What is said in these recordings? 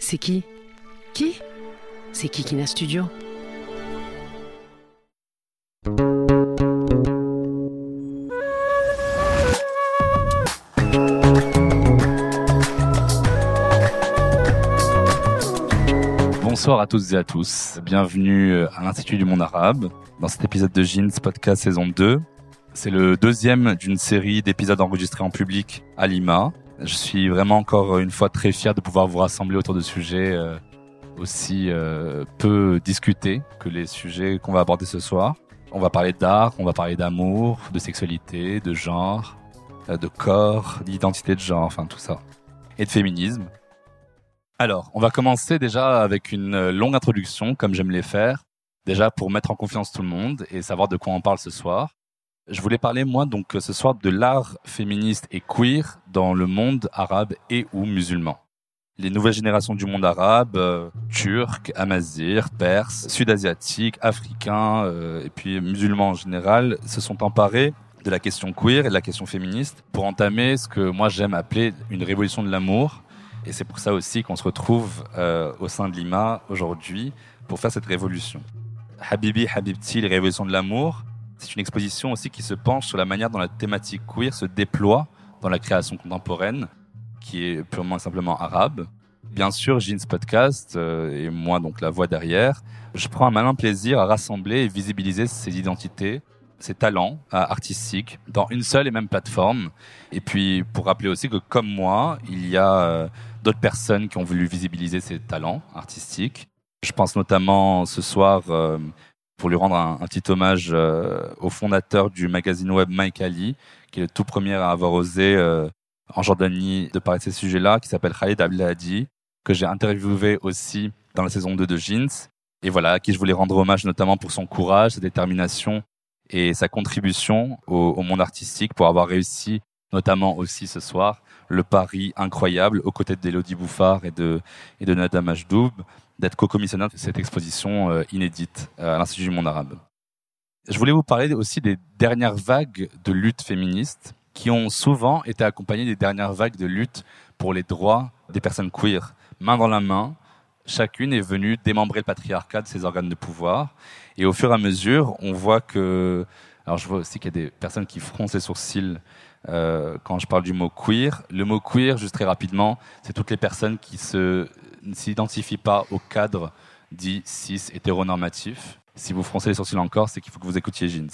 C'est qui? Qui? C'est Kikina Studio? Bonsoir à toutes et à tous. Bienvenue à l'Institut du monde arabe dans cet épisode de Jeans Podcast saison 2. C'est le deuxième d'une série d'épisodes enregistrés en public à Lima. Je suis vraiment encore une fois très fier de pouvoir vous rassembler autour de sujets euh, aussi euh, peu discutés que les sujets qu'on va aborder ce soir. On va parler d'art, on va parler d'amour, de sexualité, de genre, euh, de corps, d'identité de genre, enfin tout ça. Et de féminisme. Alors, on va commencer déjà avec une longue introduction, comme j'aime les faire, déjà pour mettre en confiance tout le monde et savoir de quoi on parle ce soir. Je voulais parler, moi, donc, ce soir de l'art féministe et queer dans le monde arabe et ou musulman. Les nouvelles générations du monde arabe, euh, turcs, amazirs, perses, sud-asiatiques, africains, euh, et puis musulmans en général, se sont emparés de la question queer et de la question féministe pour entamer ce que moi j'aime appeler une révolution de l'amour. Et c'est pour ça aussi qu'on se retrouve euh, au sein de Lima aujourd'hui pour faire cette révolution. Habibi, Habibti, les révolutions de l'amour, c'est une exposition aussi qui se penche sur la manière dont la thématique queer se déploie dans la création contemporaine, qui est purement et simplement arabe. Bien sûr, Jeans Podcast, euh, et moi donc la voix derrière, je prends un malin plaisir à rassembler et visibiliser ces identités, ces talents euh, artistiques dans une seule et même plateforme. Et puis pour rappeler aussi que comme moi, il y a euh, d'autres personnes qui ont voulu visibiliser ces talents artistiques. Je pense notamment ce soir pour lui rendre un, petit hommage euh, au fondateur du magazine web Mike Ali, qui est le tout premier à avoir osé euh, en Jordanie de parler de ces sujets-là, qui s'appelle Khalid Abdelhadi, que j'ai interviewé aussi dans la saison 2 de Jeans. Et voilà, à qui je voulais rendre hommage notamment pour son courage, sa détermination et sa contribution au, au monde artistique pour avoir réussi, notamment aussi ce soir, le pari incroyable aux côtés d'Elodie Bouffard et de, et de Nada Majdoub d'être co-commissionnaire de cette exposition euh, inédite euh, à l'Institut du monde arabe. Je voulais vous parler aussi des dernières vagues de lutte féministe qui ont souvent été accompagnées des dernières vagues de lutte pour les droits des personnes queer. Main dans la main, chacune est venue démembrer le patriarcat de ses organes de pouvoir. Et au fur et à mesure, on voit que... Alors je vois aussi qu'il y a des personnes qui froncent les sourcils euh, quand je parle du mot queer. Le mot queer, juste très rapidement, c'est toutes les personnes qui se ne s'identifient pas au cadre dit cis hétéronormatif. Si vous froncez les sourcils encore, c'est qu'il faut que vous écoutiez Jeans.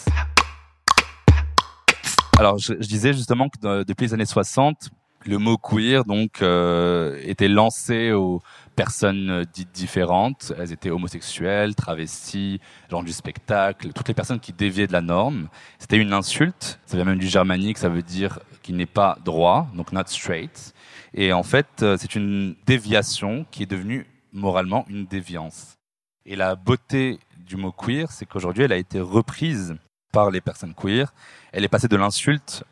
Alors, je, disais justement que de- depuis les années 60, le mot queer donc euh, était lancé aux personnes euh, dites différentes. Elles étaient homosexuelles, travesties, genre du spectacle, toutes les personnes qui déviaient de la norme. C'était une insulte. Ça vient même du germanique, ça veut dire qu'il n'est pas droit, donc not straight. Et en fait, euh, c'est une déviation qui est devenue moralement une déviance. Et la beauté du mot queer, c'est qu'aujourd'hui, elle a été reprise par les personnes queer. Elle est passée de l'insulte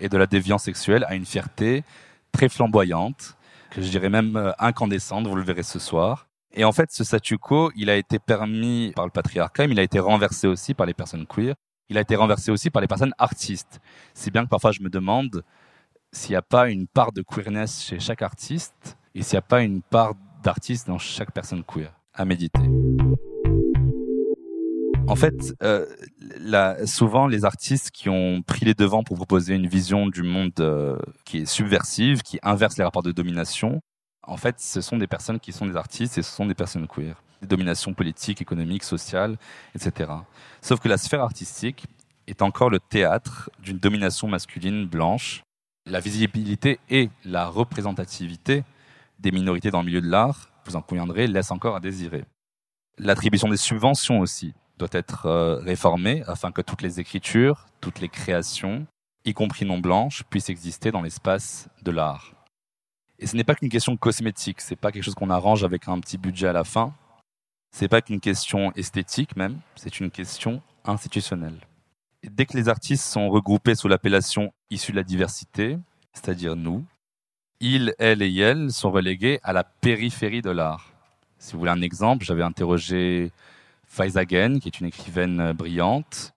et de la déviance sexuelle à une fierté très flamboyante, que je dirais même euh, incandescente, vous le verrez ce soir. Et en fait, ce statu quo, il a été permis par le patriarcat, mais il a été renversé aussi par les personnes queer. Il a été renversé aussi par les personnes artistes. Si bien que parfois je me demande s'il n'y a pas une part de queerness chez chaque artiste et s'il n'y a pas une part d'artiste dans chaque personne queer à méditer. En fait, euh, souvent les artistes qui ont pris les devants pour proposer une vision du monde euh, qui est subversive, qui inverse les rapports de domination, en fait, ce sont des personnes qui sont des artistes et ce sont des personnes queer. Des dominations politiques, économiques, sociales, etc. Sauf que la sphère artistique est encore le théâtre d'une domination masculine blanche. La visibilité et la représentativité des minorités dans le milieu de l'art, vous en conviendrez, laisse encore à désirer. L'attribution des subventions aussi doit être euh, réformée afin que toutes les écritures, toutes les créations, y compris non blanches, puissent exister dans l'espace de l'art. Et ce n'est pas qu'une question cosmétique, c'est pas quelque chose qu'on arrange avec un petit budget à la fin. C'est pas qu'une question esthétique même, c'est une question institutionnelle. Dès que les artistes sont regroupés sous l'appellation issue de la diversité, c'est-à-dire nous, ils, elles et elles sont relégués à la périphérie de l'art. Si vous voulez un exemple, j'avais interrogé Faizagen, qui est une écrivaine brillante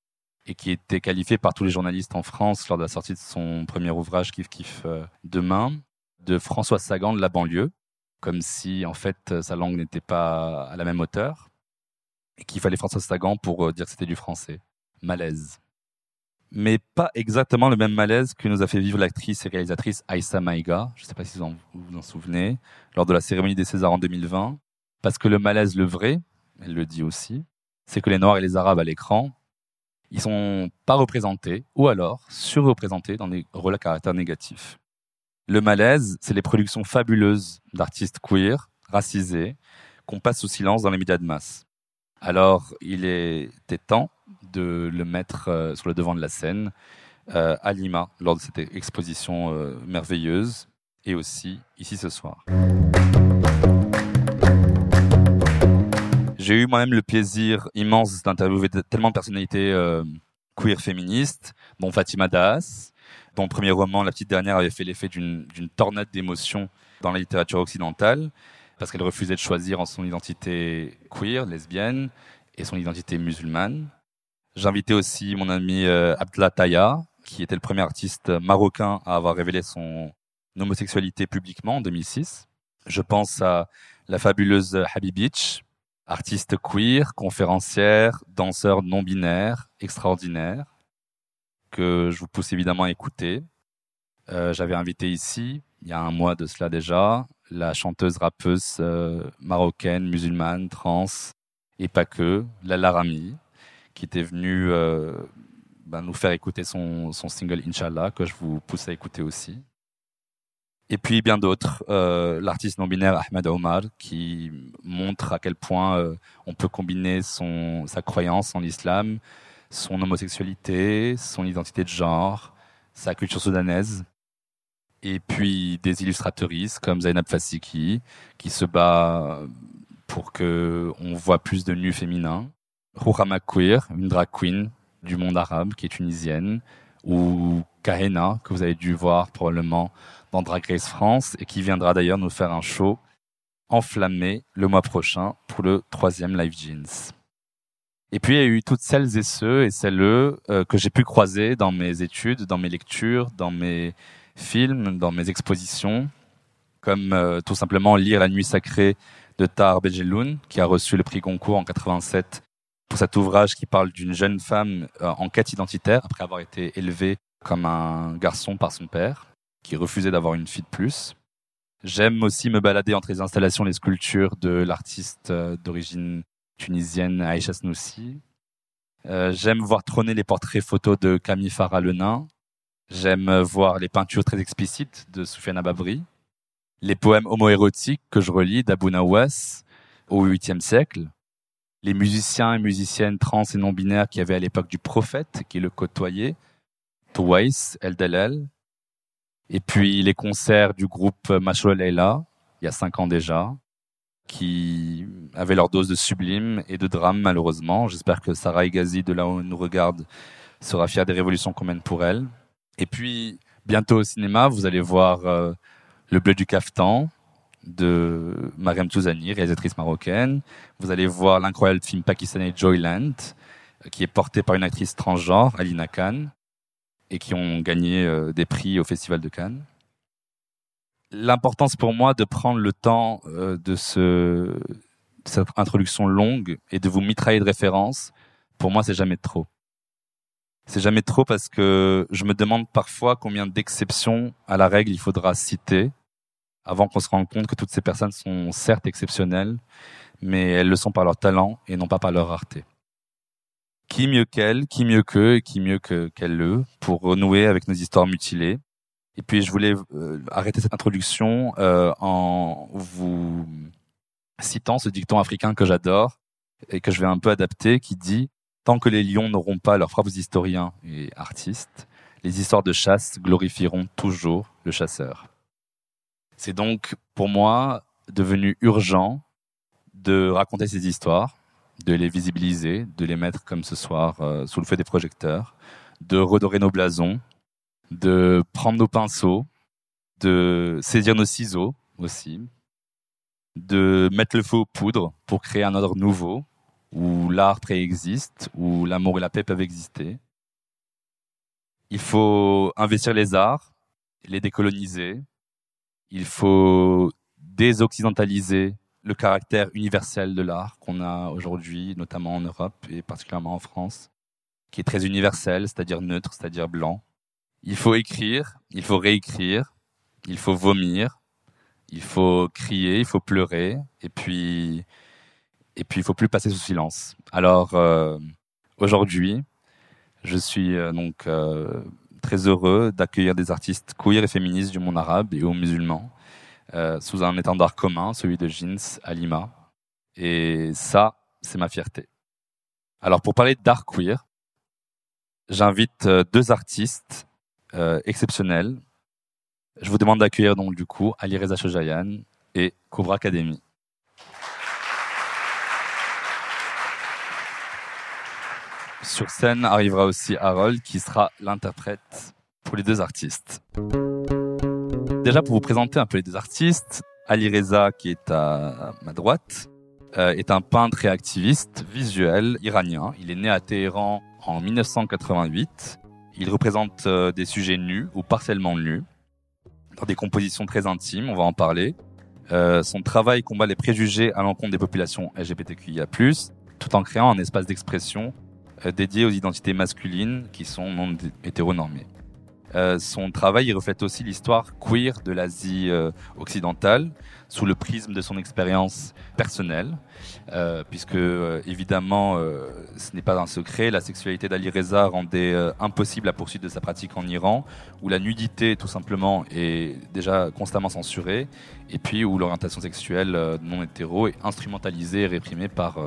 et qui était qualifiée par tous les journalistes en France lors de la sortie de son premier ouvrage Kif Kif euh, Demain, de François Sagan de la banlieue, comme si en fait sa langue n'était pas à la même hauteur et qu'il fallait François Sagan pour euh, dire que c'était du français. Malaise. Mais pas exactement le même malaise que nous a fait vivre l'actrice et réalisatrice Aïssa Maïga, je ne sais pas si vous vous en souvenez, lors de la cérémonie des Césars en 2020, parce que le malaise, le vrai, elle le dit aussi, c'est que les Noirs et les Arabes à l'écran, ils sont pas représentés, ou alors surreprésentés dans des rôles à caractère négatif. Le malaise, c'est les productions fabuleuses d'artistes queer, racisés, qu'on passe sous silence dans les médias de masse. Alors, il était temps de le mettre euh, sur le devant de la scène euh, à Lima lors de cette exposition euh, merveilleuse et aussi ici ce soir. J'ai eu moi-même le plaisir immense d'interviewer tellement de personnalités queer féministes, dont Fatima Das, dont premier roman, La petite dernière, avait fait l'effet d'une tornade d'émotions dans la littérature occidentale, parce qu'elle refusait de choisir en son identité queer, lesbienne, et son identité musulmane. J'invitais aussi mon ami euh, Abdallah Taya, qui était le premier artiste marocain à avoir révélé son homosexualité publiquement en 2006. Je pense à la fabuleuse Habibitch, artiste queer, conférencière, danseur non binaire, extraordinaire que je vous pousse évidemment à écouter. Euh, j'avais invité ici, il y a un mois de cela déjà, la chanteuse rappeuse euh, marocaine, musulmane, trans, et pas que, Lala Rami, qui était venue euh, ben, nous faire écouter son, son, single Inch'Allah, que je vous pousse à écouter aussi. Et puis bien d'autres, l'artiste non-binaire Ahmed Omar, qui montre à quel point on peut combiner son, sa croyance en l'islam son homosexualité, son identité de genre, sa culture soudanaise, et puis des illustratrices comme Zainab Fassiki, qui se bat pour que on voit plus de nus féminins. Rouhama Queer, une drag queen du monde arabe qui est tunisienne, ou Kahena, que vous avez dû voir probablement dans Drag Race France, et qui viendra d'ailleurs nous faire un show enflammé le mois prochain pour le troisième Live Jeans. Et puis il y a eu toutes celles et ceux et celles-eux euh, que j'ai pu croiser dans mes études, dans mes lectures, dans mes films, dans mes expositions, comme euh, tout simplement lire La Nuit sacrée de Tar Bejeloun, qui a reçu le prix Goncourt en 87 pour cet ouvrage qui parle d'une jeune femme euh, en quête identitaire après avoir été élevée comme un garçon par son père, qui refusait d'avoir une fille de plus. J'aime aussi me balader entre les installations, les sculptures de l'artiste d'origine tunisienne Aïcha Snoussi. Euh, j'aime voir trôner les portraits photos de Camille Farah le nain. J'aime voir les peintures très explicites de Soufiane Babri. Les poèmes homoérotiques que je relis d'Abou Nawas au 8e siècle. Les musiciens et musiciennes trans et non-binaires qui avaient à l'époque du prophète, qui le côtoyait. Touwais, El. Et puis les concerts du groupe Macho Leila, il y a cinq ans déjà qui avaient leur dose de sublime et de drame, malheureusement. J'espère que Sarah Egazi, de là où elle nous regarde, sera fière des révolutions qu'on mène pour elle. Et puis, bientôt au cinéma, vous allez voir euh, Le Bleu du Caftan de Mariam Touzani, réalisatrice marocaine. Vous allez voir l'incroyable film pakistanais Joyland, qui est porté par une actrice transgenre, Alina Khan, et qui ont gagné euh, des prix au Festival de Cannes l'importance pour moi de prendre le temps euh, de ce, cette introduction longue et de vous mitrailler de références, pour moi, c'est jamais trop. C'est jamais trop parce que je me demande parfois combien d'exceptions à la règle il faudra citer avant qu'on se rende compte que toutes ces personnes sont certes exceptionnelles, mais elles le sont par leur talent et non pas par leur rareté. Qui mieux qu'elles, qui mieux qu'eux et qui mieux qu'elles-le pour renouer avec nos histoires mutilées? Et puis je voulais euh, arrêter cette introduction euh, en vous citant ce dicton africain que j'adore et que je vais un peu adapter, qui dit Tant que les lions n'auront pas leurs propres historiens et artistes, les histoires de chasse glorifieront toujours le chasseur. C'est donc pour moi devenu urgent de raconter ces histoires, de les visibiliser, de les mettre comme ce soir euh, sous le feu des projecteurs, de redorer nos blasons, de prendre nos pinceaux, de saisir nos ciseaux aussi, de mettre le feu aux poudres pour créer un ordre nouveau où l'art préexiste, où l'amour et la paix peuvent exister. Il faut investir les arts, les décoloniser. Il faut désoccidentaliser le caractère universel de l'art qu'on a aujourd'hui, notamment en Europe et particulièrement en France, qui est très universel, c'est-à-dire neutre, c'est-à-dire blanc. Il faut écrire, il faut réécrire, il faut vomir, il faut crier, il faut pleurer, et puis, et puis il faut plus passer sous silence. Alors euh, aujourd'hui, je suis euh, donc euh, très heureux d'accueillir des artistes queer et féministes du monde arabe et aux musulmans sous un étendard commun, celui de Jeans à Lima. Et ça, c'est ma fierté. Alors pour parler d'art queer, j'invite deux artistes exceptionnels je vous demande d'accueillir donc du coup Ali Reza Shojayan et Cobra Academy. Sur scène arrivera aussi Harold qui sera l'interprète pour les deux artistes. Déjà pour vous présenter un peu les deux artistes, Ali Reza qui est à ma droite euh, est un peintre et activiste visuel iranien. Il est né à Téhéran en 1988. Il représente euh, des sujets nus ou partiellement nus dans des compositions très intimes, on va en parler. Euh, son travail combat les préjugés à l'encontre des populations LGBTQIA+, tout en créant un espace d'expression dédié aux identités masculines qui sont non hétéronormées. Euh, son travail il reflète aussi l'histoire queer de l'Asie euh, occidentale sous le prisme de son expérience personnelle, euh, puisque évidemment ce n'est pas un secret, la sexualité d'Ali Reza rendait impossible la poursuite de sa pratique en Iran, où la nudité tout simplement est déjà constamment censurée, et puis où l'orientation sexuelle non hétéro est instrumentalisée et réprimée par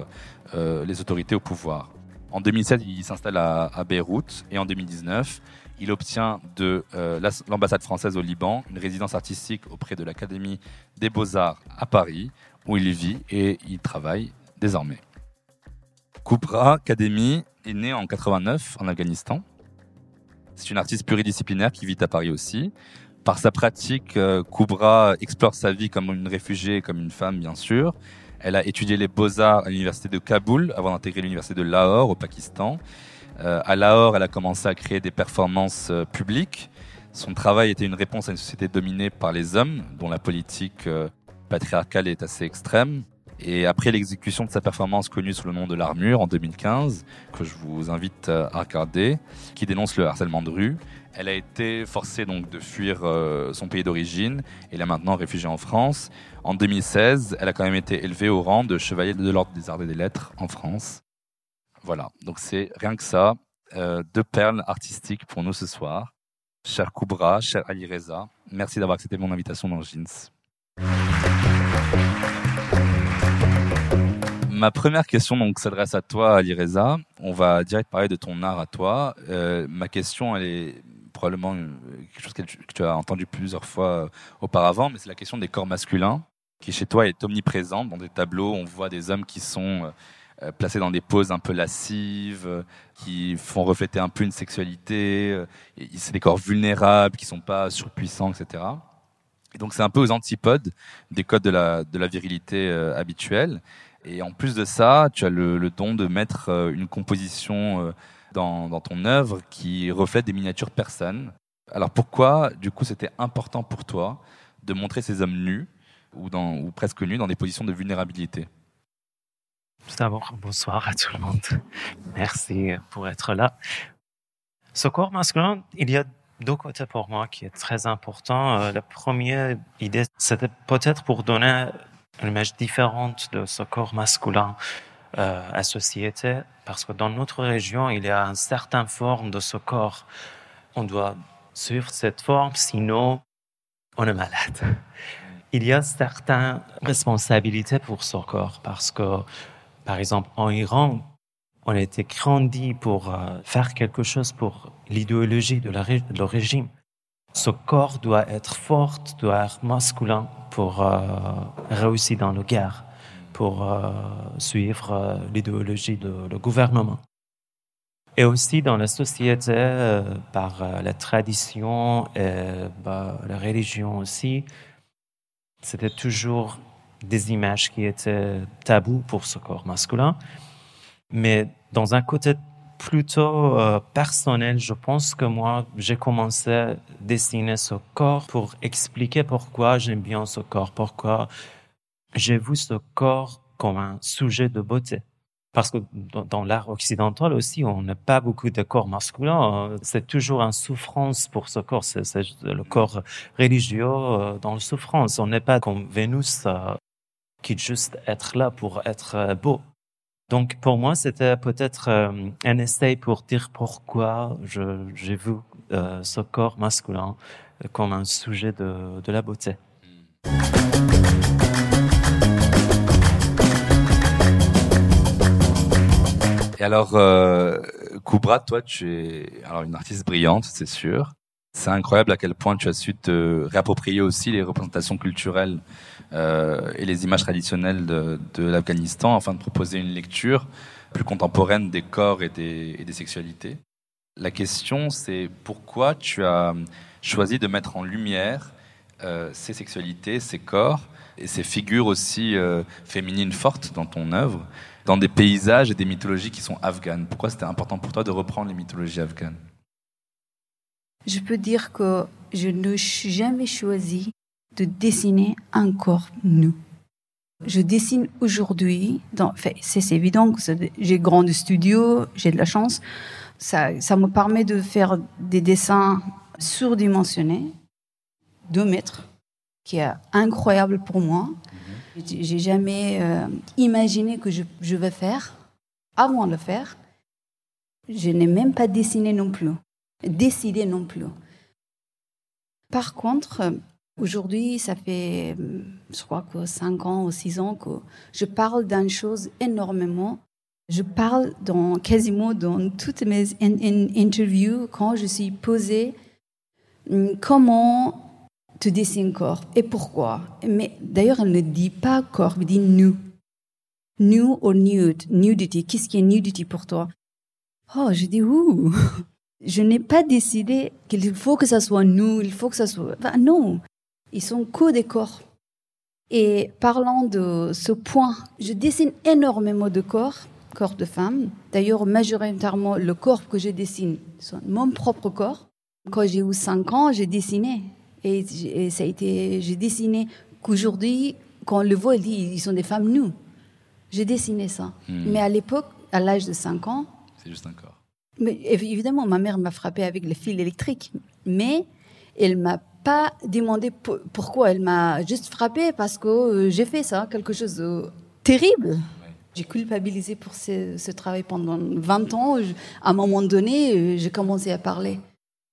les autorités au pouvoir. En 2007, il s'installe à, Beyrouth, et en 2019, il obtient de euh, l'ambassade française au Liban une résidence artistique auprès de l'Académie des Beaux-Arts à Paris, où il vit et il travaille désormais. Koubra Academy est né en 89 en Afghanistan. C'est une artiste pluridisciplinaire qui vit à Paris aussi. Par sa pratique, euh, Koubra explore sa vie comme une réfugiée, comme une femme bien sûr. Elle a étudié les beaux-arts à l'université de Kaboul avant d'intégrer l'université de Lahore au Pakistan. Euh, à Lahore, elle a commencé à créer des performances euh, publiques. Son travail était une réponse à une société dominée par les hommes, dont la politique euh, patriarcale est assez extrême. Et après l'exécution de sa performance connue sous le nom de l'Armure en 2015, que je vous invite à regarder, qui dénonce le harcèlement de rue, elle a été forcée donc de fuir son pays d'origine elle est maintenant réfugiée en France. En 2016, elle a quand même été élevée au rang de chevalier de l'ordre des arts et des lettres en France. Voilà, donc c'est rien que ça, euh, deux perles artistiques pour nous ce soir. Cher Koubra, cher Ali Reza, merci d'avoir accepté mon invitation dans Jeans. Ma première question donc s'adresse à toi, Ali Reza. On va direct parler de ton art à toi. Euh, ma question, elle est probablement quelque chose que tu, as entendu plusieurs fois euh, auparavant, mais c'est la question des corps masculins qui chez toi est omniprésente. Dans des tableaux, on voit des hommes qui sont euh, placés dans des poses un peu lascives, euh, qui font refléter un peu une sexualité. Euh, c'est des corps vulnérables, qui sont pas surpuissants, etc. Et donc c'est un peu aux antipodes des codes de la, de la virilité habituelle. Et en plus de ça, tu as le, le don de mettre une composition dans, ton œuvre qui reflète des miniatures personnes. Alors pourquoi, du coup, c'était important pour toi de montrer ces hommes nus ou presque nus dans des positions de vulnérabilité? Tout d'abord, bonsoir à tout le monde. Merci pour être là. Ce corps masculin, il y a deux côtés pour moi qui est très important. Euh, la première idée, c'était peut-être pour donner une image différente de ce corps masculin euh, à société, parce que dans notre région, il y a une certaine forme de ce corps. On doit suivre cette forme, sinon on est malade. Il y a certaines responsabilités pour ce corps, parce que par exemple, en Iran, on a été grandi pour euh, faire quelque chose pour l'idéologie de, ré- le régime. Ce corps doit être fort, doit être masculin pour euh, réussir dans la guerre, pour euh, suivre euh, l'idéologie le gouvernement. Et aussi dans la société, euh, par la tradition et bah, la religion aussi, c'était toujours des images qui étaient tabous pour ce corps masculin. Mais dans un côté plutôt personnel, je pense que moi, j'ai commencé à dessiner ce corps pour expliquer pourquoi j'aime bien ce corps, pourquoi j'ai vu ce corps comme un sujet de beauté. Parce que dans, l'art occidental aussi, on n'a pas beaucoup de corps masculins. C'est toujours une souffrance pour ce corps. C'est le corps religieux euh, dans la souffrance. On n'est pas comme Vénus euh, qui juste être là pour être euh, beau. Donc pour moi, c'était peut-être un essai pour dire pourquoi j'ai vu ce corps masculin comme un sujet de, de la beauté. Et alors, euh, Koubra, toi, tu es alors une artiste brillante, c'est sûr. C'est incroyable à quel point tu as su te réapproprier aussi les représentations culturelles euh, et les images traditionnelles de, de l'Afghanistan afin de proposer une lecture plus contemporaine des corps et des, et des sexualités. La question, c'est pourquoi tu as choisi de mettre en lumière euh, ces sexualités, ces corps et ces figures aussi euh, féminines fortes dans ton œuvre, dans des paysages et des mythologies qui sont afghanes. Pourquoi c'était important pour toi de reprendre les mythologies afghanes? Je peux dire que je n'ai jamais choisi de dessiner un corps nu. Je dessine aujourd'hui, c'est évident que j'ai grand studio, j'ai de la chance. Ça, ça me permet de faire des dessins surdimensionnés, deux mètres, qui est incroyable pour moi. J'ai jamais euh, imaginé que je, vais faire. Avant de le faire, je n'ai même pas dessiné non plus, décidé non plus. Par contre, aujourd'hui, ça fait, je crois que 5 ans ou 6 ans que je parle d'une chose énormément. Je parle dans, quasiment dans toutes mes in- in- interviews quand je suis posée hum, comment tu dessines corps et pourquoi? Mais d'ailleurs, elle ne dit pas corps, elle dit nu. Nu ou nude, nudity. Qu'est-ce qui est nudity pour toi? Oh, je dis ouh. Je n'ai pas décidé qu'il faut que ça soit nous, il faut que ça soit. Enfin, non, ils sont que des corps. Et parlant de ce point, je dessine énormément de corps, corps de femmes. D'ailleurs, majoritairement, le corps que je dessine, c'est mon propre corps. Quand j'ai eu 5 ans, j'ai dessiné. Et, et ça a été, j'ai dessiné qu'aujourd'hui, quand on le voit, il dit, ils sont des femmes nues. J'ai dessiné ça. Mais à l'époque, à l'âge de 5 ans, C'est juste un corps. mais évi- évidemment, ma mère m'a frappé avec le fil électrique, mais elle m'a pas demandé po- pourquoi. Elle m'a juste frappé parce que euh, j'ai fait ça, quelque chose de terrible. J'ai culpabilisé pour ce, ce travail pendant 20 ans. Je- à un moment donné, euh, j'ai commencé à parler.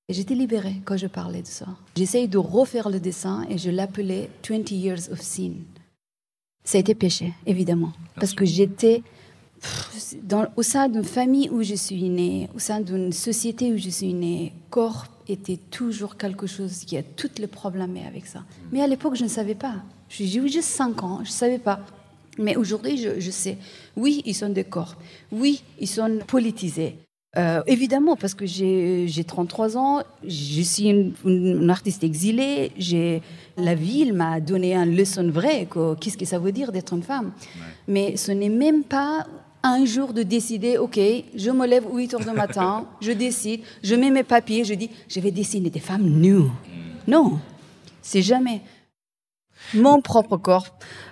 Et j'étais libérée quand je parlais de ça. J'essaye de refaire le dessin et je l'appelais 20 Years of Sin. Ça a été péché, évidemment. parce que j'étais dans, au sein d'une famille où je suis née, au sein d'une société où je suis née, corps était toujours quelque chose qui a tous les problèmes avec ça. Mais à l'époque, je ne savais pas. J'ai eu juste 5 ans, je ne savais pas. Mais aujourd'hui, je, je sais. Oui, ils sont des corps. Oui, ils sont politisés. Euh, évidemment, parce que j'ai j'ai 33 ans, je suis une, une artiste exilée, la ville m'a donné une leçon vraie, que- qu'est-ce que ça veut dire d'être une femme. Mais ce n'est même pas un jour de décider, ok, je me lève 8 heures du matin, je décide, je mets mes papiers, je dis, je vais dessiner des femmes nues. Non, c'est jamais mon propre corps,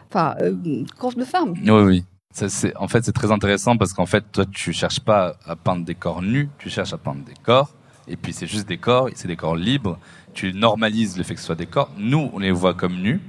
enfin, euh, corps de femme. Oui, oui. Ça, c'est, en fait, c'est très intéressant parce qu'en fait, toi, tu cherches pas à peindre des corps nus, tu cherches à peindre des corps. Et puis, c'est juste des corps, c'est des corps libres. Tu normalises le fait que ce soit des corps. Nous, on les voit comme nus.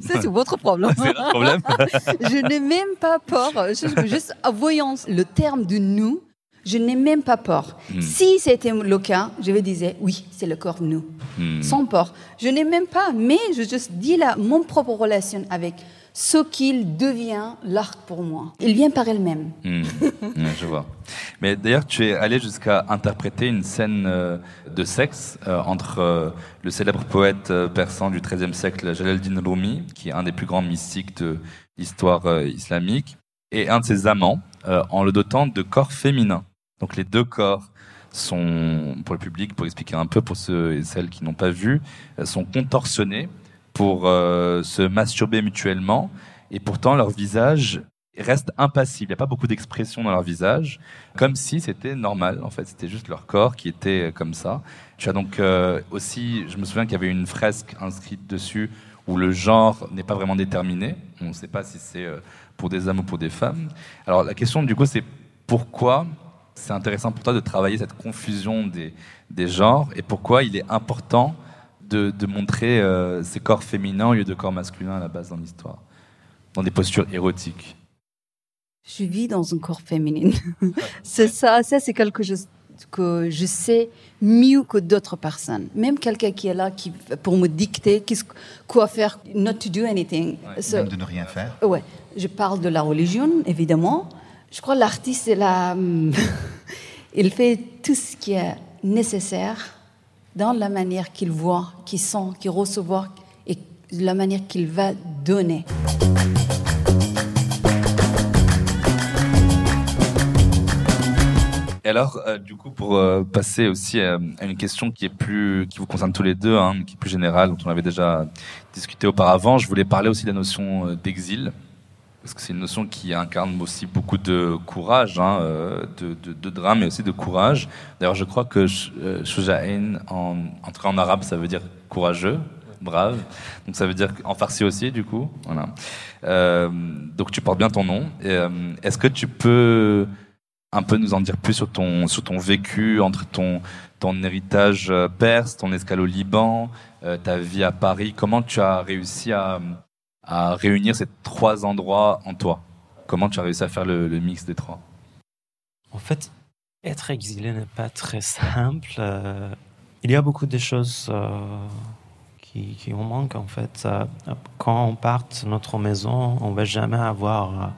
Ça, c'est votre problème. C'est notre problème. je n'ai même pas peur. Je- Juste en voyant le terme de nous, je n'ai même pas peur. Si c'était le cas, je vais dire oui, c'est le corps nous. Hmm. Sans peur. Je n'ai même pas, mais je juste dis là mon propre relation avec ce qu'il devient l'art pour moi. Il vient par elle-même. Hmm. Ouais, je vois. Mais d'ailleurs, tu es allé jusqu'à interpréter une scène euh, de sexe euh, entre euh, le célèbre poète persan du XIIIe siècle, Jalaluddin Rumi, qui est un des plus grands mystiques de l'histoire islamique, et un de ses amants, en le dotant de corps féminins. Donc les deux corps sont, pour le public, pour expliquer un peu pour ceux et celles qui n'ont pas vu, sont contorsionnés pour euh, se masturber mutuellement, et pourtant leur visage reste impassible. Il n'y a pas beaucoup d'expression dans leur visage, comme si c'était normal. En fait, c'était juste leur corps qui était euh, comme ça. Tu as donc euh, aussi, je me souviens qu'il y avait une fresque inscrite dessus où le genre n'est pas vraiment déterminé. On ne sait pas si c'est pour des hommes ou pour des femmes. Alors la question du coup, c'est pourquoi c'est intéressant pour toi de travailler cette confusion des, des genres et pourquoi il est important de, de montrer euh, ces corps féminins au lieu de corps masculins à la base dans l'histoire, dans des postures érotiques. Je vis dans un corps féminin. c'est ça, ça c'est quelque chose que je sais mieux que d'autres personnes. Même quelqu'un qui est là qui, pour me dicter qu'est-ce- quoi faire, not to do anything. So- Même de ne rien faire. Ouais, je parle de la religion, évidemment. Je crois que l'artiste, il fait tout ce qui est nécessaire dans la manière qu'il voit, qu'il sent, qu'il recevoir et la manière qu'il va donner. Et alors, euh, du coup, pour euh, passer aussi euh, à une question qui est plus, qui vous concerne tous les deux, hein, qui est plus générale, dont on avait déjà discuté auparavant, je voulais parler aussi de la notion d'exil, parce que c'est une notion qui incarne aussi beaucoup de courage, hein, euh, de, drame, mais aussi de courage. D'ailleurs, je crois que euh, Shuja'in, en, en tout cas en arabe, ça veut dire courageux, brave. Donc ça veut dire en farsi aussi, du coup. Voilà. Euh, donc tu portes bien ton nom. Est-ce que tu peux un peu nous en dire plus sur ton sur ton vécu entre ton ton héritage perse, ton escale au Liban, ta vie à Paris? Comment tu as réussi à à réunir ces trois endroits en toi Comment tu as réussi à faire le, mix des trois? En fait, être exilé n'est pas très simple. Euh, il y a beaucoup de choses euh, qui, qui en manquent, en fait. Euh, quand on part de notre maison, on ne va jamais avoir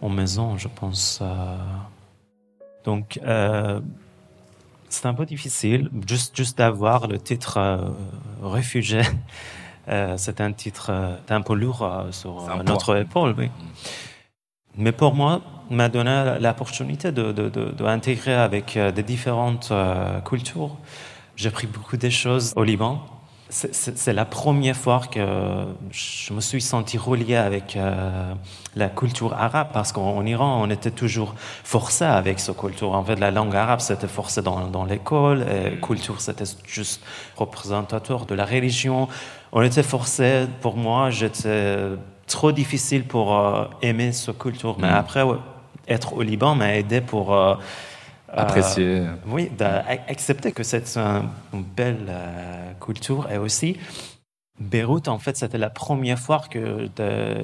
en maison, je pense. Donc, c'est un peu difficile. Juste, juste d'avoir le titre réfugié, c'est un titre euh, un peu lourd euh, sur euh, notre épaule, oui. Mais pour moi, m'a donné l'opportunité de, de, de, avec euh, des différentes euh, cultures. J'ai appris beaucoup de choses au Liban. C'est- la première fois que je me suis senti relié avec euh, la culture arabe parce qu'en en Iran, on était toujours forcé avec cette culture. En fait, la langue arabe, c'était forcé dans, dans l'école. et Culture, c'était juste représentateur de la religion. On était forcé, pour moi, j'étais trop difficile pour euh, aimer cette culture. Mais après, ouais, être au Liban m'a aidé pour... euh, Apprécier. euh, oui, d'accepter que c'est un- une belle culture et aussi Beyrouth, en fait, c'était la première fois que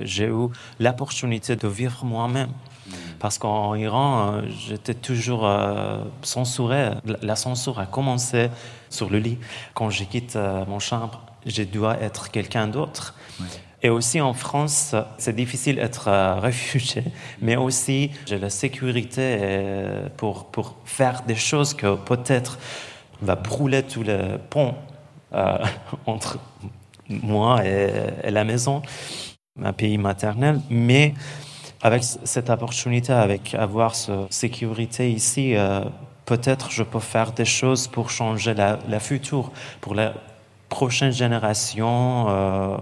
j'ai eu l'opportunité de vivre moi-même. Parce qu'en Iran, j'étais toujours censuré. La, la censure a commencé sur le lit. Quand je quitte mon chambre, je dois être quelqu'un d'autre. Et aussi en France, c'est difficile d'être euh, réfugié, mais aussi j'ai la sécurité euh, pour, pour faire des choses que peut-être va brûler tout le pont euh, entre moi et, et la maison, ma pays maternel. Mais avec cette opportunité, avec avoir cette sécurité ici, euh, peut-être je peux faire des choses pour changer la, la future, pour la prochaine génération. euh,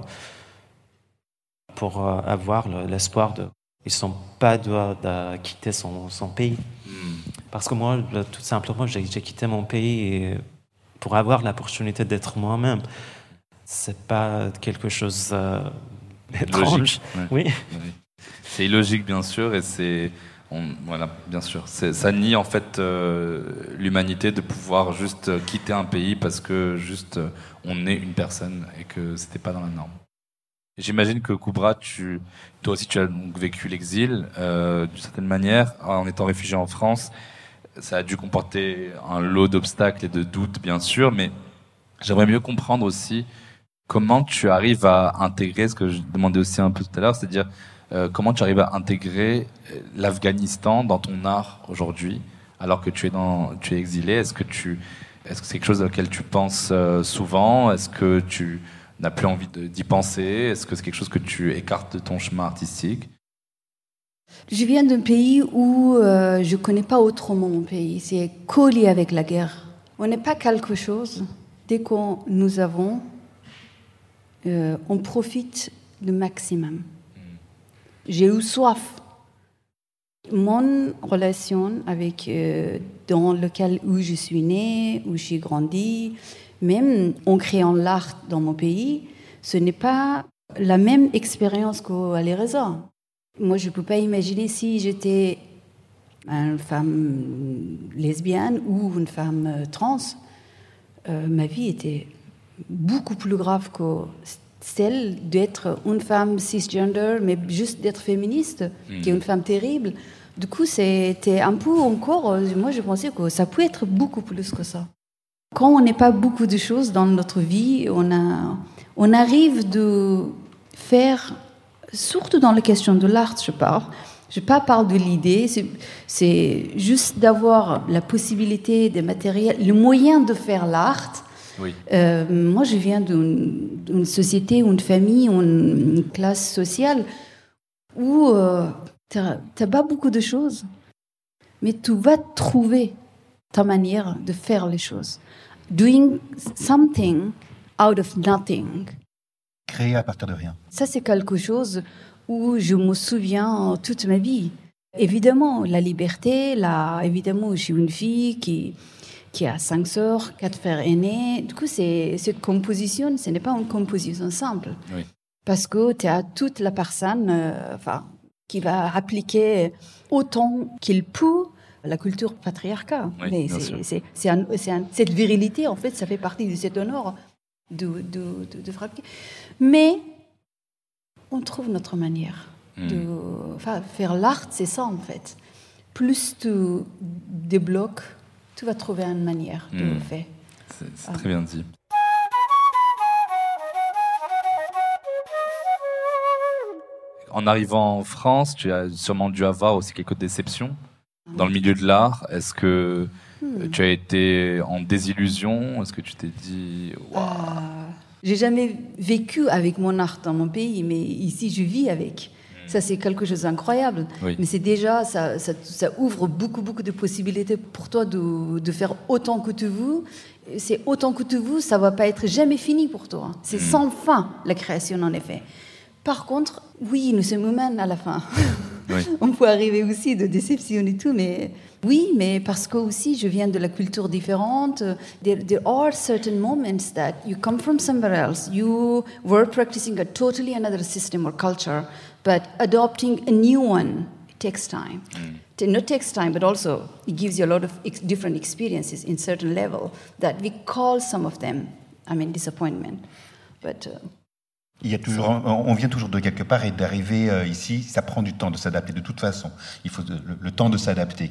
pour euh, avoir le- l'espoir de ils sont pas de quitter son, son pays parce que moi tout simplement j'ai quitté mon pays et pour avoir l'opportunité d'être moi-même c'est pas quelque chose euh, étrange Logique, ouais. oui Oui. C'est illogique, bien sûr, et c'est. Voilà, bien sûr. Ça nie en fait euh, l'humanité de pouvoir juste euh, quitter un pays parce que juste euh, on est une personne et que c'était pas dans la norme. J'imagine que Koubra, toi aussi, tu as donc vécu l'exil d'une certaine manière en étant réfugié en France. Ça a dû comporter un lot d'obstacles et de doutes, bien sûr, mais j'aimerais mieux comprendre aussi Comment tu arrives à intégrer ce que je demandais aussi un peu tout à l'heure, c'est-à-dire euh, comment tu arrives à intégrer euh, l'Afghanistan dans ton art aujourd'hui, alors que tu es dans, tu es exilé? Est-ce que tu, est-ce que c'est quelque chose auquel tu penses euh, souvent? Est-ce que tu n'as plus envie d'y penser? Est-ce que c'est quelque chose que tu écartes de ton chemin artistique? Je viens d'un pays où je ne connais pas autrement mon pays. C'est collé avec la guerre. On n'est pas quelque chose. Dès qu'on nous avons, on profite le maximum. J'ai eu soif. Mon relation avec euh, dans lequel où je suis née, où j'ai grandi, même en créant l'art dans mon pays, ce n'est pas la même expérience qu'à l'ERESA. Moi, je ne peux pas imaginer si j'étais une femme lesbienne ou une femme euh, trans. euh, ma vie était beaucoup plus grave que celle d'être une femme cisgender, mais juste d'être féministe, qui est une femme terrible. Du coup, c'était un peu encore, moi je pensais que ça pouvait être beaucoup plus que ça. Quand on n'est pas beaucoup de choses dans notre vie, on, a, on arrive de faire, surtout dans la question de l'art, je parle, je ne parle pas de l'idée, c'est- c'est juste d'avoir la possibilité, des matériels, le moyen de faire l'art. Oui. Euh, moi, je viens d'une société, une famille, une, une classe sociale où tu n'as pas beaucoup de choses, mais tu vas trouver ta manière de faire les choses. Doing something out of nothing. Créer à partir de rien. Ça, c'est quelque chose où je me souviens toute ma vie. Évidemment, la liberté, là, évidemment, je suis une fille qui, qui a cinq sœurs, quatre frères aînés. Du coup, c'est, cette composition, ce n'est pas une composition simple. Oui. Parce que tu as toute la personne euh, enfin, qui va appliquer autant qu'il peut la culture patriarcale. Oui, Mais bien c'est, sûr. c'est, c'est un- c'est un- cette virilité, en fait, ça fait partie de cet honneur de, de, de, de frapper. Mais on trouve notre manière Hmm. de enfin, faire l'art, c'est ça en fait. Plus tu débloques, tu vas trouver une manière de Hmm. le faire. C'est c'est très bien dit. En arrivant en France, tu as sûrement dû avoir aussi quelques déceptions dans le milieu de l'art. Est-ce que euh, tu as été en désillusion? Est-ce que tu t'es dit Waouh, Euh, J'ai jamais vécu avec mon art dans mon pays, mais ici je vis avec. Ça, c'est quelque chose d'incroyable. Oui. Mais c'est déjà, ça, ça, ça ouvre beaucoup, beaucoup de possibilités pour toi de, de faire autant que tu veux. C'est autant que tu veux, ça va pas être jamais fini pour toi. C'est sans fin, la création, en effet. Par contre, oui, nous sommes humains à la fin. Oui. On peut arriver aussi de déception et tout, mais oui, mais parce que aussi je viens de la culture différente. There, there are certain moments that you come from somewhere else. You were practicing a totally another system or culture, but adopting a new one takes time. It not takes time, but also it gives you a lot of ex- different experiences in certain level that we call some of them, I mean, disappointment. But uh, Il y a toujours, on vient toujours de quelque part et d'arriver euh, ici, ça prend du temps de s'adapter de toute façon. Il faut de- le, le temps de s'adapter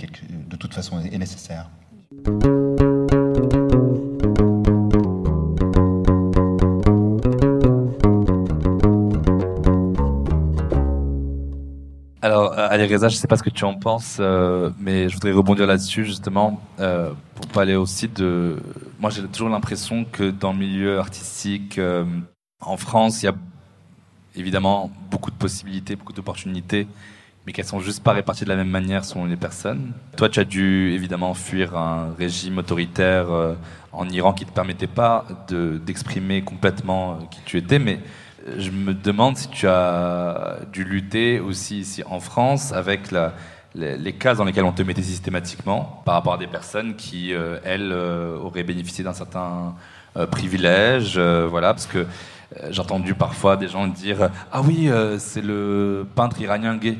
de toute façon est nécessaire. Alireza, je sais pas ce que tu en penses, euh, mais je voudrais rebondir là-dessus justement euh, pour parler aussi de. Moi, j'ai toujours l'impression que dans le milieu artistique euh, en France, il y a évidemment beaucoup de possibilités, beaucoup d'opportunités, mais qu'elles sont juste pas réparties de la même manière selon les personnes. Toi, tu as dû évidemment fuir un régime autoritaire euh, en Iran qui te permettait pas de d'exprimer complètement qui tu étais, mais je me demande si tu as dû lutter aussi ici en France avec les, cases dans lesquelles on te mettait systématiquement par rapport à des personnes qui, euh, elles, euh, auraient bénéficié d'un certain euh, privilège, voilà, parce que j'ai entendu parfois des gens dire ah oui c'est le peintre iranien gay.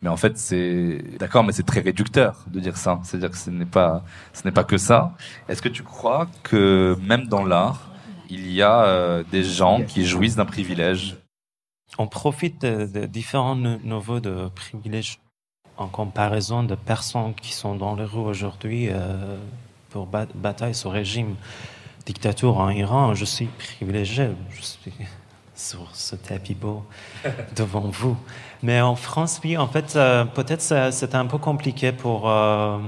Mais en fait, c'est d'accord, mais c'est très réducteur de dire ça. C'est-à-dire que ce n'est pas, ce n'est pas que ça. Est-ce que tu crois que même dans l'art, il y a euh, des gens qui jouissent d'un privilège On profite de, de différents niveaux de privilèges en comparaison de personnes qui sont dans les rues aujourd'hui euh, pour ba- bataille ce régime. dictature en Iran, je suis privilégié. Je suis sur ce tapis beau devant vous. Mais en France, oui, en fait, euh, peut-être c'est un peu compliqué pour, euh,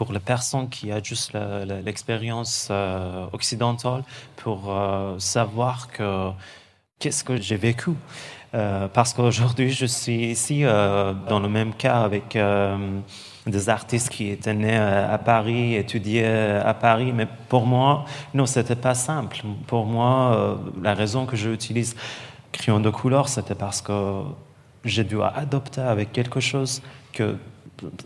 pour les personnes qui ont juste l'expérience euh, occidentale pour savoir que qu'est-ce que j'ai vécu. parce qu'aujourd'hui, je suis ici dans le même cas avec des artistes qui étaient nés à Paris, étudiaient à Paris, mais pour moi, non, c'était pas simple. Pour moi, la raison que j'utilise crayon de couleur, c'était parce que j'ai dû adopter avec quelque chose que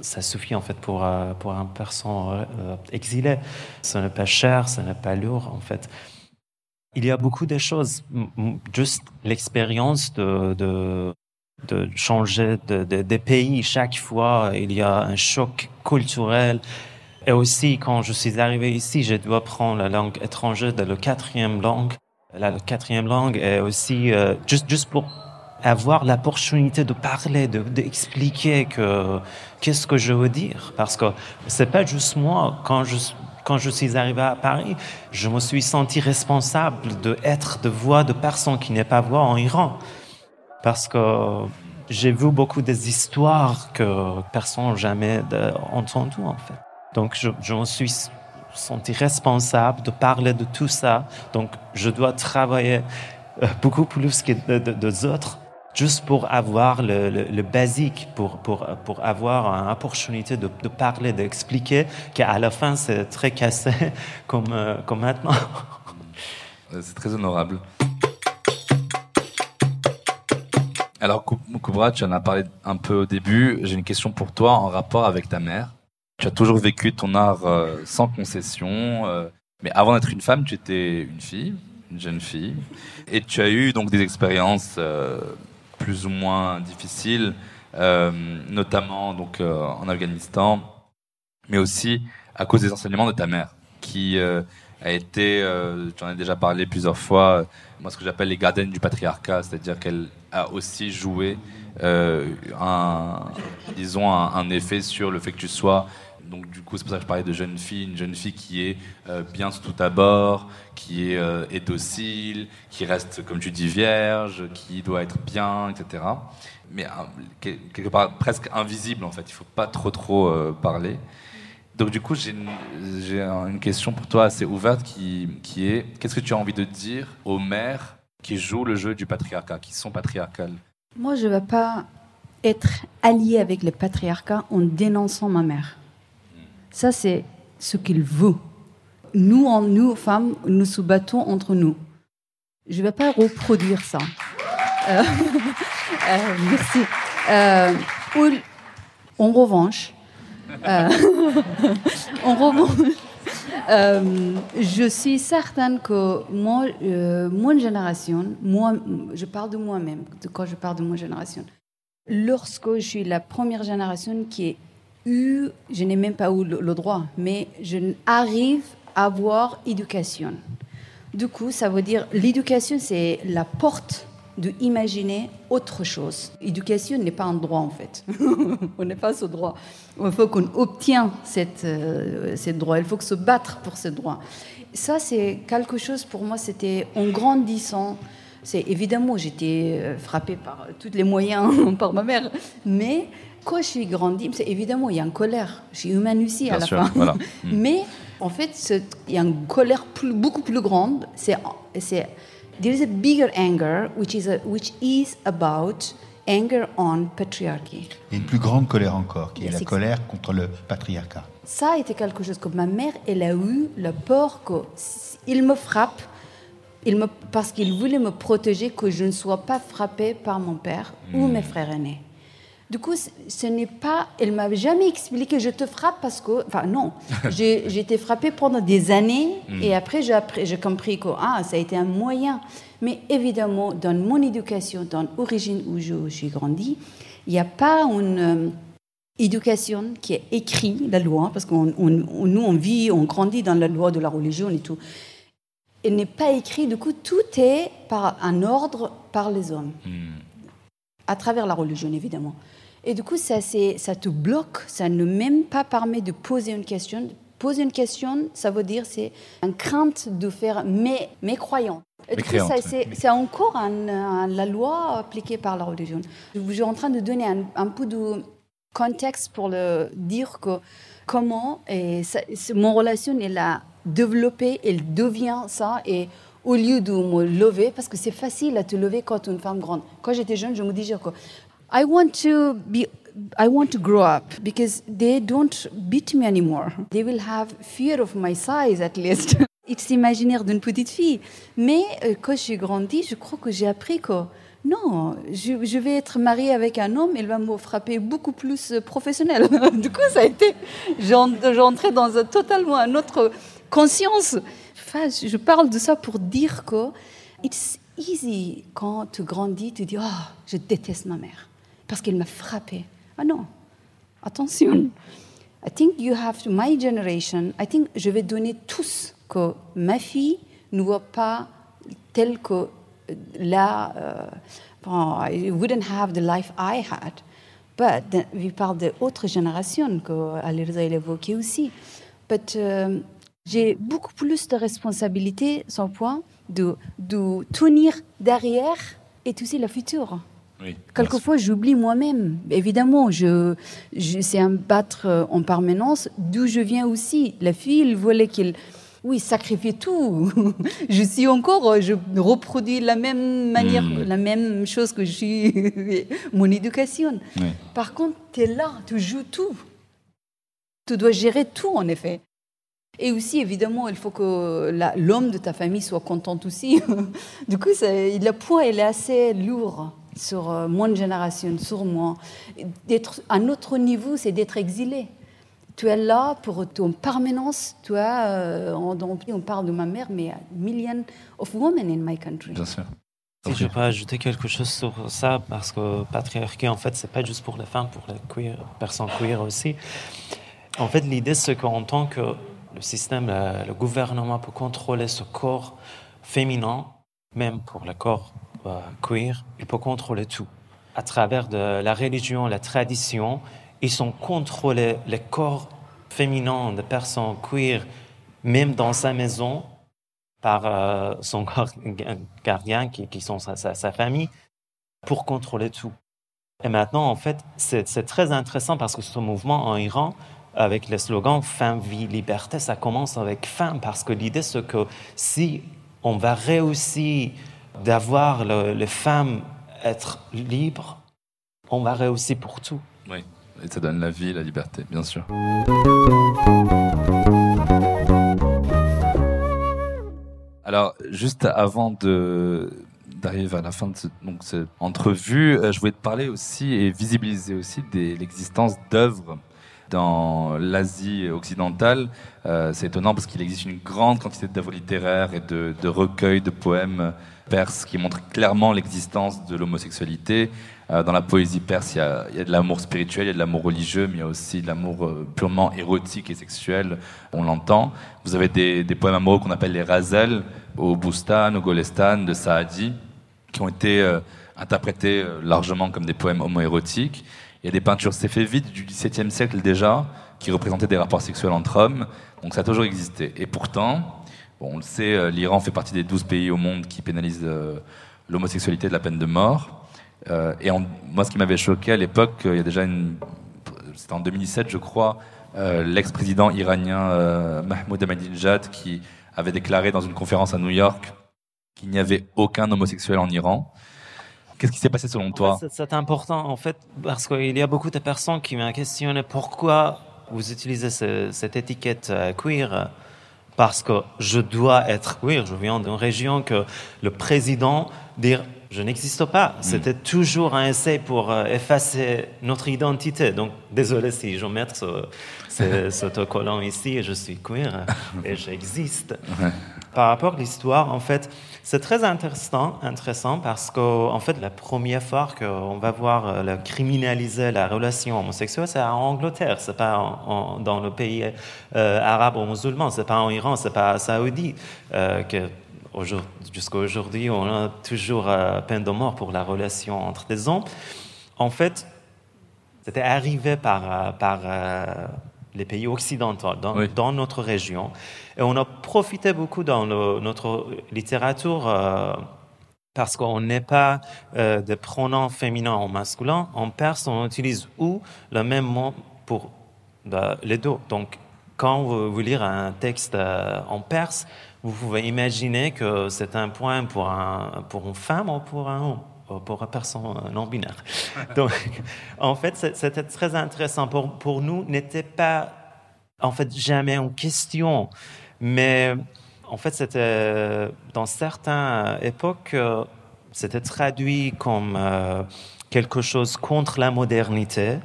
ça suffit en fait pour, euh, pour un personne euh, exilé. Ce n'est pas cher, ce n'est pas lourd en fait. Il y a beaucoup de choses. Juste l'expérience de, de, changer de, pays chaque fois, il y a un choc culturel. Et aussi, quand je suis arrivé ici, je dois apprendre la langue étrangère de la quatrième langue. La quatrième langue est aussi euh, juste, juste pour avoir l'opportunité de parler, d'expliquer que qu'est-ce que je veux dire, parce que c'est pas juste moi quand je quand je suis arrivé à Paris, je me suis senti responsable de être de voix de personnes qui n'est pas voix en Iran, parce que j'ai vu beaucoup des histoires que personne n'a jamais entendu en fait. Donc je, me suis senti responsable de parler de tout ça. Donc je dois travailler euh, beaucoup plus que des autres juste pour avoir le, le, basique, pour, pour, pour avoir une opportunité de, parler, d'expliquer, qu'à la fin, c'est très cassé comme, euh, comme maintenant. C'est très honorable. Alors, Koubra, tu en as parlé un peu au début. J'ai une question pour toi en rapport avec ta mère. Tu as toujours vécu ton art euh, sans concession, euh, mais avant d'être une femme, tu étais une fille, une jeune fille, et tu as eu donc des expériences plus ou moins difficiles, euh, notamment donc euh, en Afghanistan, mais aussi à cause des enseignements de ta mère, qui euh, a été, j'en ai déjà parlé plusieurs fois, moi ce que j'appelle les gardiennes du patriarcat, c'est-à-dire qu'elle a aussi joué un, disons, un, effet sur le fait que tu sois donc du coup c'est pour ça que je parlais de jeune fille, une jeune fille qui est bien sous tout abord, qui est, euh, est, docile, qui reste, comme tu dis, vierge, qui doit être bien, etc. Mais euh, quelque part presque invisible en fait. Il faut pas trop trop euh, parler. Donc du coup, j'ai une, une, question pour toi assez ouverte qui, qui est qu'est-ce que tu as envie de dire aux mères qui jouent le jeu du patriarcat, qui sont patriarcales? Moi, je ne vais pas être alliée avec le patriarcat en dénonçant ma mère. Ça, c'est ce qu'il veut nous, en, nous, femmes, nous se battons entre nous. Je ne vais pas reproduire ça. Euh, euh, merci. Euh, en revanche, en revanche je suis certaine que moi, mon génération, moi, je parle de moi-même, quand je parle de mon génération, lorsque je suis la première génération qui a eu, je n'ai même pas eu le, droit, mais je arrive avoir éducation. Du coup, ça veut dire l'éducation, c'est la porte de imaginer autre chose. L'éducation n'est pas un droit en fait. on n'est pas ce droit. Il faut qu'on obtienne cette, euh, droit. Il faut que se battre pour ce droit. Ça, c'est quelque chose pour moi. C'était en grandissant. C'est évidemment, j'étais euh, frappée par tous les moyens par ma mère, mais quand je suis grandi, évidemment il y a une colère. Je suis humaine aussi à la fin. mais en fait, il y a une colère beaucoup plus grande. C'est, c'est, there is a bigger anger, which is, a, which is about anger on patriarchy. Il y a une plus grande colère encore, qui est la colère contre le patriarcat. Ça a été quelque chose que ma mère, elle a eu la peur qu'il me frappe il me, parce qu'il voulait me protéger que je ne sois pas frappée par mon père ou hmm. mes frères aînés. Du coup, ce n'est pas. Elle m'a jamais expliqué je te frappe parce que. Enfin, non. J'ai été frappée pendant des années hmm. et après, j'ai compris que ah, ça a été un moyen. Mais évidemment, dans mon éducation, dans l'origine où je, suis grandi, il n'y a pas une euh, éducation qui est écrite, la loi, parce que nous, on vit, on grandit dans la loi de la religion et tout. Elle n'est pas écrite, du coup, tout est par un ordre par les hommes. Hmm. À travers la religion, évidemment. Et du coup, ça, ça te bloque, ça ne même pas permet de poser une question, pose une question, ça veut dire c'est une crainte de faire mes, mes croyants. Et du coup, c'est encore un- un- la loi appliquée par la religion. Je suis en train de donner un, un peu de contexte pour le dire que comment et ça- c'est- mon relation elle a développé, elle devient ça et au lieu de me lever, parce que c'est facile à te lever quand tu es une femme grande. Quand j'étais jeune, je me disais que I want to be I want to grow up because they don't beat me anymore. They will have fear of my size at least. It's imaginaire d'une petite fille. Mais euh, quand j'ai grandi, je crois que j'ai appris que non, je, vais être mariée avec un homme, il va me frapper beaucoup plus euh, professionnel. du coup, ça a été, j'en- j'entrais dans un, totalement une autre conscience. Je parle de ça pour dire que it's easy quand tu grandis, tu dis, oh, je déteste ma mère parce qu'elle m'a frappé. Ah non, attention. I think you have to, my generation, I think je vais donner tous que ma fille ne voit pas tel que là, euh, bon, I wouldn't have the life I had. But we parle d'autres générations que Alirza a évoqué aussi. But euh, j'ai beaucoup plus de responsabilités, sans point, de, de tenir derrière et aussi le futur. Oui. Quelquefois, j'oublie moi-même. Évidemment, je, je, c'est un battre euh, en permanence, d'où je viens aussi. La fille, elle voulait qu'elle, oui, sacrifie tout. je suis encore, euh, je reproduis la même manière, Mm. la même chose que je suis, mon éducation. Oui. Par contre, tu es là, tu joues tout. Tu dois gérer tout, en effet. Et aussi, évidemment, il faut que l'homme de ta famille soit content aussi. du coup, le poids, il est assez lourd sur euh, mon génération, sur moi. D'être à notre niveau, c'est d'être exilé. Tu es là pour ton permanence. Tu as, euh, on, on parle de ma mère, mais a million of women in my country. Bien sûr. Si je peux ajouter quelque chose sur ça, parce que patriarcat, en fait, c'est pas juste pour les femmes, pour les queer, personnes queer aussi. En fait, l'idée, c'est qu'en tant que le système, le, le gouvernement peut contrôler ce corps féminin, même pour le corps euh, queer, il peut contrôler tout. À travers la religion, la tradition, ils ont contrôlé le corps féminin de personnes queer, même dans sa maison, par euh, son gar- gardien, qui, sont sa, famille, pour contrôler tout. Et maintenant, en fait, c'est très intéressant parce que ce mouvement en Iran, avec le slogan Femme, vie, liberté, ça commence avec femme, parce que l'idée, c'est que si on va réussir d'avoir le- les femmes être libres, on va réussir pour tout. Oui. Et ça donne la vie, la liberté, bien sûr. Alors, juste avant d'arriver à la fin de cette entrevue, euh, je voulais te parler aussi et visibiliser aussi l'existence d'œuvres dans l'Asie occidentale. Euh, c'est étonnant parce qu'il existe une grande quantité d'œuvres littéraires et de, recueils de poèmes perses qui montrent clairement l'existence de l'homosexualité. Euh, dans la poésie perse, il y a, de l'amour spirituel, il y a de l'amour religieux, mais il y a aussi de l'amour euh, purement érotique et sexuel, on l'entend. Vous avez des, poèmes amoureux qu'on appelle les razals, au Bustan, au Golestan, de Saadi, qui ont été interprétés largement comme des poèmes homoérotiques. Il y a des peintures séfévides du XVIIe siècle déjà, qui représentaient des rapports sexuels entre hommes, donc ça a toujours existé. Et pourtant, on le sait, euh, l'Iran fait partie des 12 pays au monde qui pénalisent euh, l'homosexualité de la peine de mort. Euh, et moi, ce qui m'avait choqué à l'époque, il. C'était en 2017, je crois, l'ex-président iranien Mahmoud Ahmadinejad qui avait déclaré dans une conférence à New York qu'il n'y avait aucun homosexuel en Iran. Qu'est-ce qui s'est passé selon toi En c'est- important, en fait, parce qu'il y a beaucoup de personnes qui m'ont questionné pourquoi vous utilisez ce- cette étiquette euh, queer. Parce que je dois être queer. Je viens d'une région que le président dire je n'existe pas. C'était toujours un essai pour euh, effacer notre identité. Donc, désolé si je mets ce, ce, ce autocollant ici, je suis queer et j'existe. Par rapport à l'histoire, en fait, c'est très intéressant, intéressant parce que, fait, la première fois qu'on va voir euh, le criminaliser la relation homosexuelle, c'est en Angleterre, c'est pas dans le pays euh, arabe ou musulman, c'est pas en Iran, c'est pas en Saoudi euh, que jusqu'à aujourd'hui on a toujours peine de mort pour la relation entre des hommes. En fait, c'était arrivé par, les pays occidentaux, dans, Oui. dans notre région. Et on a profité beaucoup dans le- notre littérature euh, parce qu'on n'est pas euh, de pronoms féminins ou masculins. En perse, on utilise ou le même mot pour euh, les deux. Donc, quand vous, vous lire un texte euh, en perse, vous pouvez imaginer que c'est un point pour, un, pour une femme ou pour un homme, pour une personne euh, non binaire. Donc, en fait, c'était très intéressant. Pour, pour nous, n'était pas, en fait, jamais en question. Mais en fait, c'était dans certaines époques, euh, c'était traduit comme euh, quelque chose contre la modernité.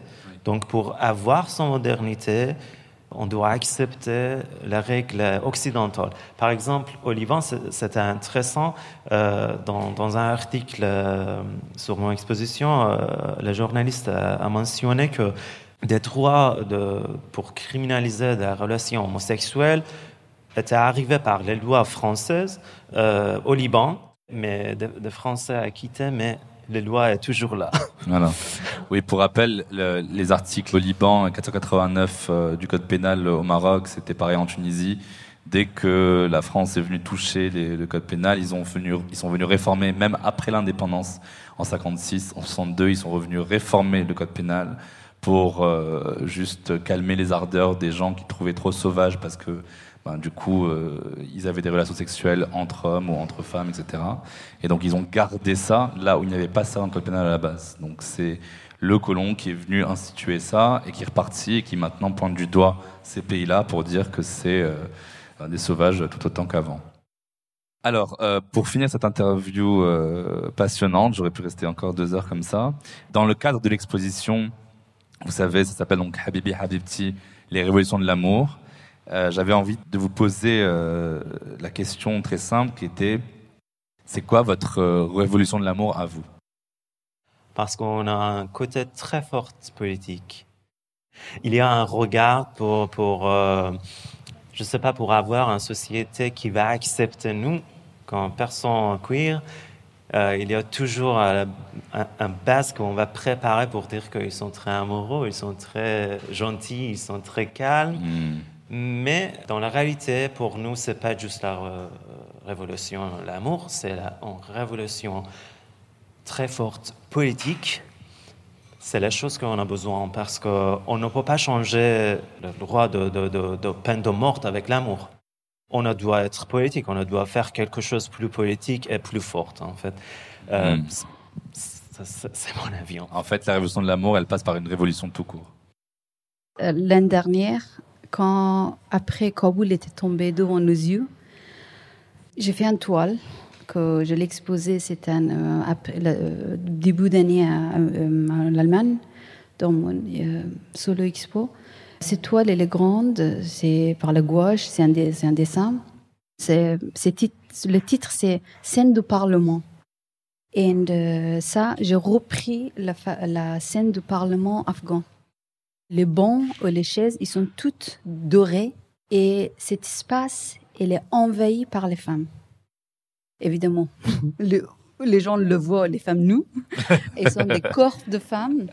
Donc, pour avoir son modernité, on doit accepter la règle occidentale. Par exemple, au Liban, c'était intéressant, euh, dans, un article euh, sur mon exposition, euh, le journaliste a, mentionné que des droits de, pour criminaliser des relations homosexuelles étaient arrivés par les lois françaises euh, au Liban, mais des des Français a quitté, mais les lois est toujours là. Voilà. Oui, pour rappel, le- les articles au Liban, 489 euh, du code pénal au Maroc, c'était pareil en Tunisie. Dès que la France est venue toucher le code pénal, ils, ont venu, ils sont venus réformer, même après l'indépendance, en 56, en 62, ils sont revenus réformer le code pénal pour euh, juste calmer les ardeurs des gens qui trouvaient trop sauvages parce que ben, du coup, euh, ils avaient des relations sexuelles entre hommes ou entre femmes, etc. Et donc, ils ont gardé ça là où il n'y avait pas ça dans le code pénal à la base. Donc, c'est le colon qui est venu instituer ça et qui est reparti et qui maintenant pointe du doigt ces pays-là pour dire que c'est euh, des sauvages tout autant qu'avant. Alors, euh, pour finir cette interview passionnante, j'aurais pu rester encore deux heures comme ça. Dans le cadre de l'exposition, vous savez, ça s'appelle donc Habibi Habibti, les révolutions de l'amour. Euh, J'avais envie de vous poser euh, la question très simple qui était c'est quoi votre euh, révolution de l'amour à vous? Parce qu'on a un côté très fort politique. Il y a un regard pour, pour je sais pas, pour avoir une société qui va accepter nous comme personne queer. Il y a toujours un, un base qu'on va préparer pour dire qu'ils sont très amoureux, ils sont très gentils, ils sont très calmes. Hmm. Mais dans la réalité, pour nous, c'est pas juste la révolution, l'amour, c'est la une révolution très forte politique. C'est la chose qu'on a besoin parce qu'on ne peut pas changer le droit de, de, de, de peine de mort avec l'amour. On doit être politique, on doit faire quelque chose de plus politique et plus fort, en fait. Euh, Mm. c'est- c'est c'est mon avis. En fait, la révolution de l'amour, elle passe par une révolution tout court. Euh, L'année dernière, quand après Kaboul était tombé devant nos yeux, j'ai fait une toile que je l'ai exposée, c'était euh, le, euh, début d'année à, euh, en Allemagne, dans mon solo expo. Cette toile, elle est grande, c'est par la gouache, c'est un, dessin. Le titre, c'est Scène du Parlement. Et ça, j'ai repris la, la scène du Parlement afghan. Les bancs ou les chaises, ils sont toutes dorées et cet espace, il est envahi par les femmes. Évidemment, le- les gens le voient, les femmes nous. Ils sont des corps de femmes.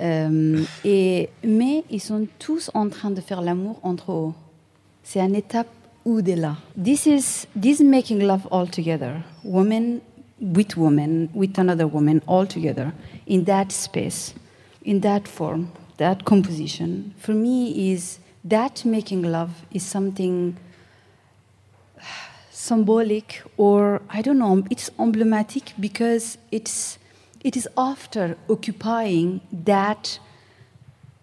Euh, et, mais ils sont tous en train de faire l'amour entre eux. C'est une étape au-delà. This is this making love all together. Women with women, with another woman all together in that space, in that form, that composition. For me is that making love is something symbolic or I don't know, it's emblematic because it's it is after occupying that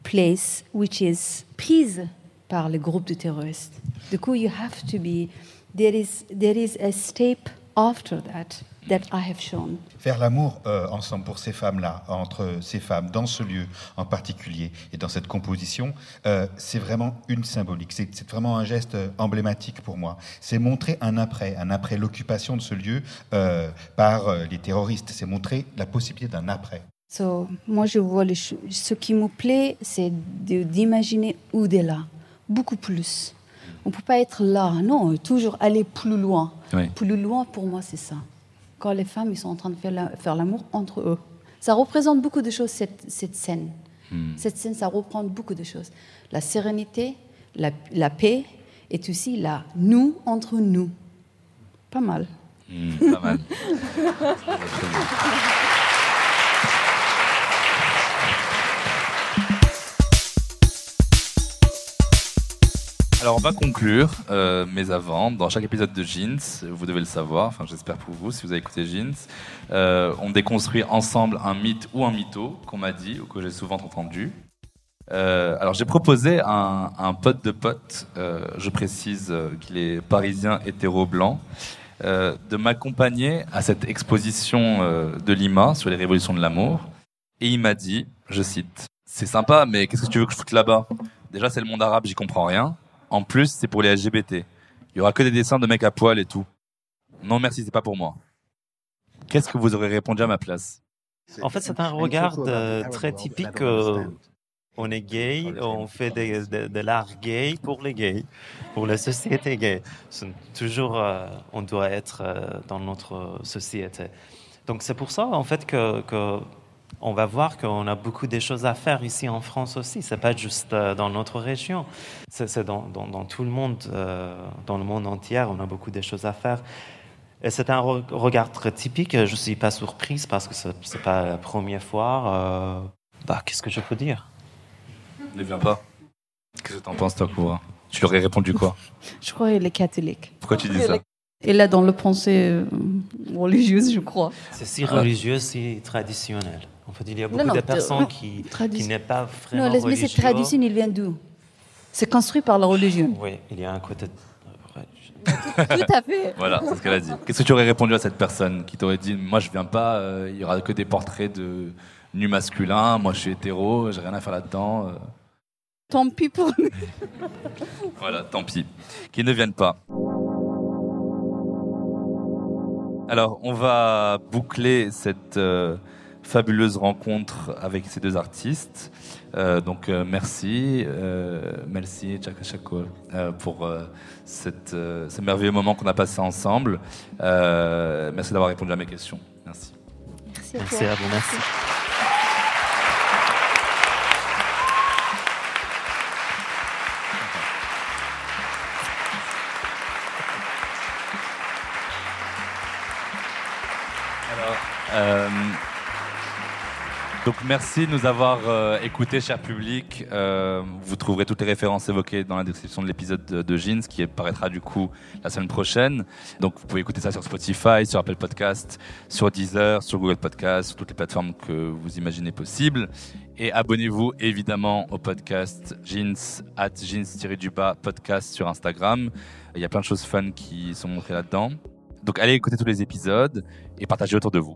place which is prise par le groupe de terroristes. Du coup, you have to be there is there is a step after that that I have shown. Faire l'amour euh, ensemble pour ces femmes-là, entre ces femmes, dans ce lieu en particulier et dans cette composition, euh, c'est vraiment une symbolique. C'est vraiment un geste euh, emblématique pour moi. C'est montrer un après, un après l'occupation de ce lieu euh, par les terroristes. C'est montrer la possibilité d'un après. So, moi, je vois les ce qui me plaît, c'est d'imaginer au-delà, beaucoup plus. On ne peut pas être là, non, toujours aller plus loin. Oui. Plus loin, pour moi, c'est ça. Quand les femmes ils sont en train de faire la- faire l'amour entre eux. Ça représente beaucoup de choses, cette, cette scène. Cette scène, ça reprend beaucoup de choses. La sérénité, la, la paix, et aussi la nous entre nous. Pas mal. Hmm, pas mal. Alors on va conclure, euh, mais avant, dans chaque épisode de Jeans, vous devez le savoir, enfin j'espère pour vous si vous avez écouté Jeans, euh, on déconstruit ensemble un mythe ou un mytho qu'on m'a dit ou que j'ai souvent entendu. Euh, alors j'ai proposé un, un, pote de pote, je précise qu'il est parisien hétéro blanc, de m'accompagner à cette exposition de Lima sur les révolutions de l'amour. Et il m'a dit, je cite, c'est sympa, mais qu'est-ce que tu veux que je foute là-bas? Déjà c'est le monde arabe, j'y comprends rien. En plus, c'est pour les LGBT. Il y aura que des dessins de mecs à poil et tout. Non, merci, c'est pas pour moi. Qu'est-ce que vous aurez répondu à ma place En fait, c'est un regard euh, très typique. Euh, on est gay, on fait de, de, de l'art gay pour les gays, pour la société gay. Toujours, euh, on doit être euh, dans notre société. Donc c'est pour ça, en fait, que, que on va voir qu'on a beaucoup de choses à faire ici en France aussi. C'est pas juste euh, dans notre région, c'est dans, dans, dans, tout le monde, euh, dans le monde entier, on a beaucoup de choses à faire. Et c'est un re regard très typique. Je suis pas surprise parce que c'est pas la première fois. Euh, bah, qu'est-ce que je peux dire? Ne viens pas. Qu'est-ce que t'en penses, toi, Koura Tu aurais répondu quoi? Je crois qu'il est catholique. Pourquoi tu dis ça? Et là, dans le pensée religieuse, je crois. C'est si religieux, si traditionnel. En fait, il y a beaucoup non, non, de personnes non, qui, tradition. qui n'est pas vraiment Non, mais cette tradition, il vient d'où? C'est construit par la religion. Oui, il y a un côté. Tout à fait. Voilà, c'est ce qu'elle a dit. Qu'est-ce que tu aurais répondu à cette personne qui t'aurait dit Moi, je viens pas, euh, il y aura que des portraits de nus masculins, moi, je suis hétéro, j'ai rien à faire là-dedans. euh. Tant pis pour nous. Voilà, tant pis. Qu'ils ne viennent pas. Alors, on va boucler cette euh, fabuleuse rencontre avec ces deux artistes. Euh, donc, euh, merci, euh, merci euh, pour euh, cette, euh, ce merveilleux moment qu'on a passé ensemble. Euh, merci d'avoir répondu à mes questions. Merci. Merci à Merci à vous, merci. Euh, donc merci de nous avoir euh, écoutés, cher public. Euh, vous trouverez toutes les références évoquées dans la description de l'épisode de, Jeans, qui paraîtra du coup la semaine prochaine. Donc vous pouvez écouter ça sur Spotify, sur Apple Podcast, sur Deezer, sur Google Podcast, sur toutes les plateformes que vous imaginez possibles. Et abonnez-vous évidemment au podcast Jeans, at jeans-du-bas podcast sur Instagram. Il y a plein de choses fun qui sont montrées là-dedans. Donc allez écouter tous les épisodes et partagez autour de vous.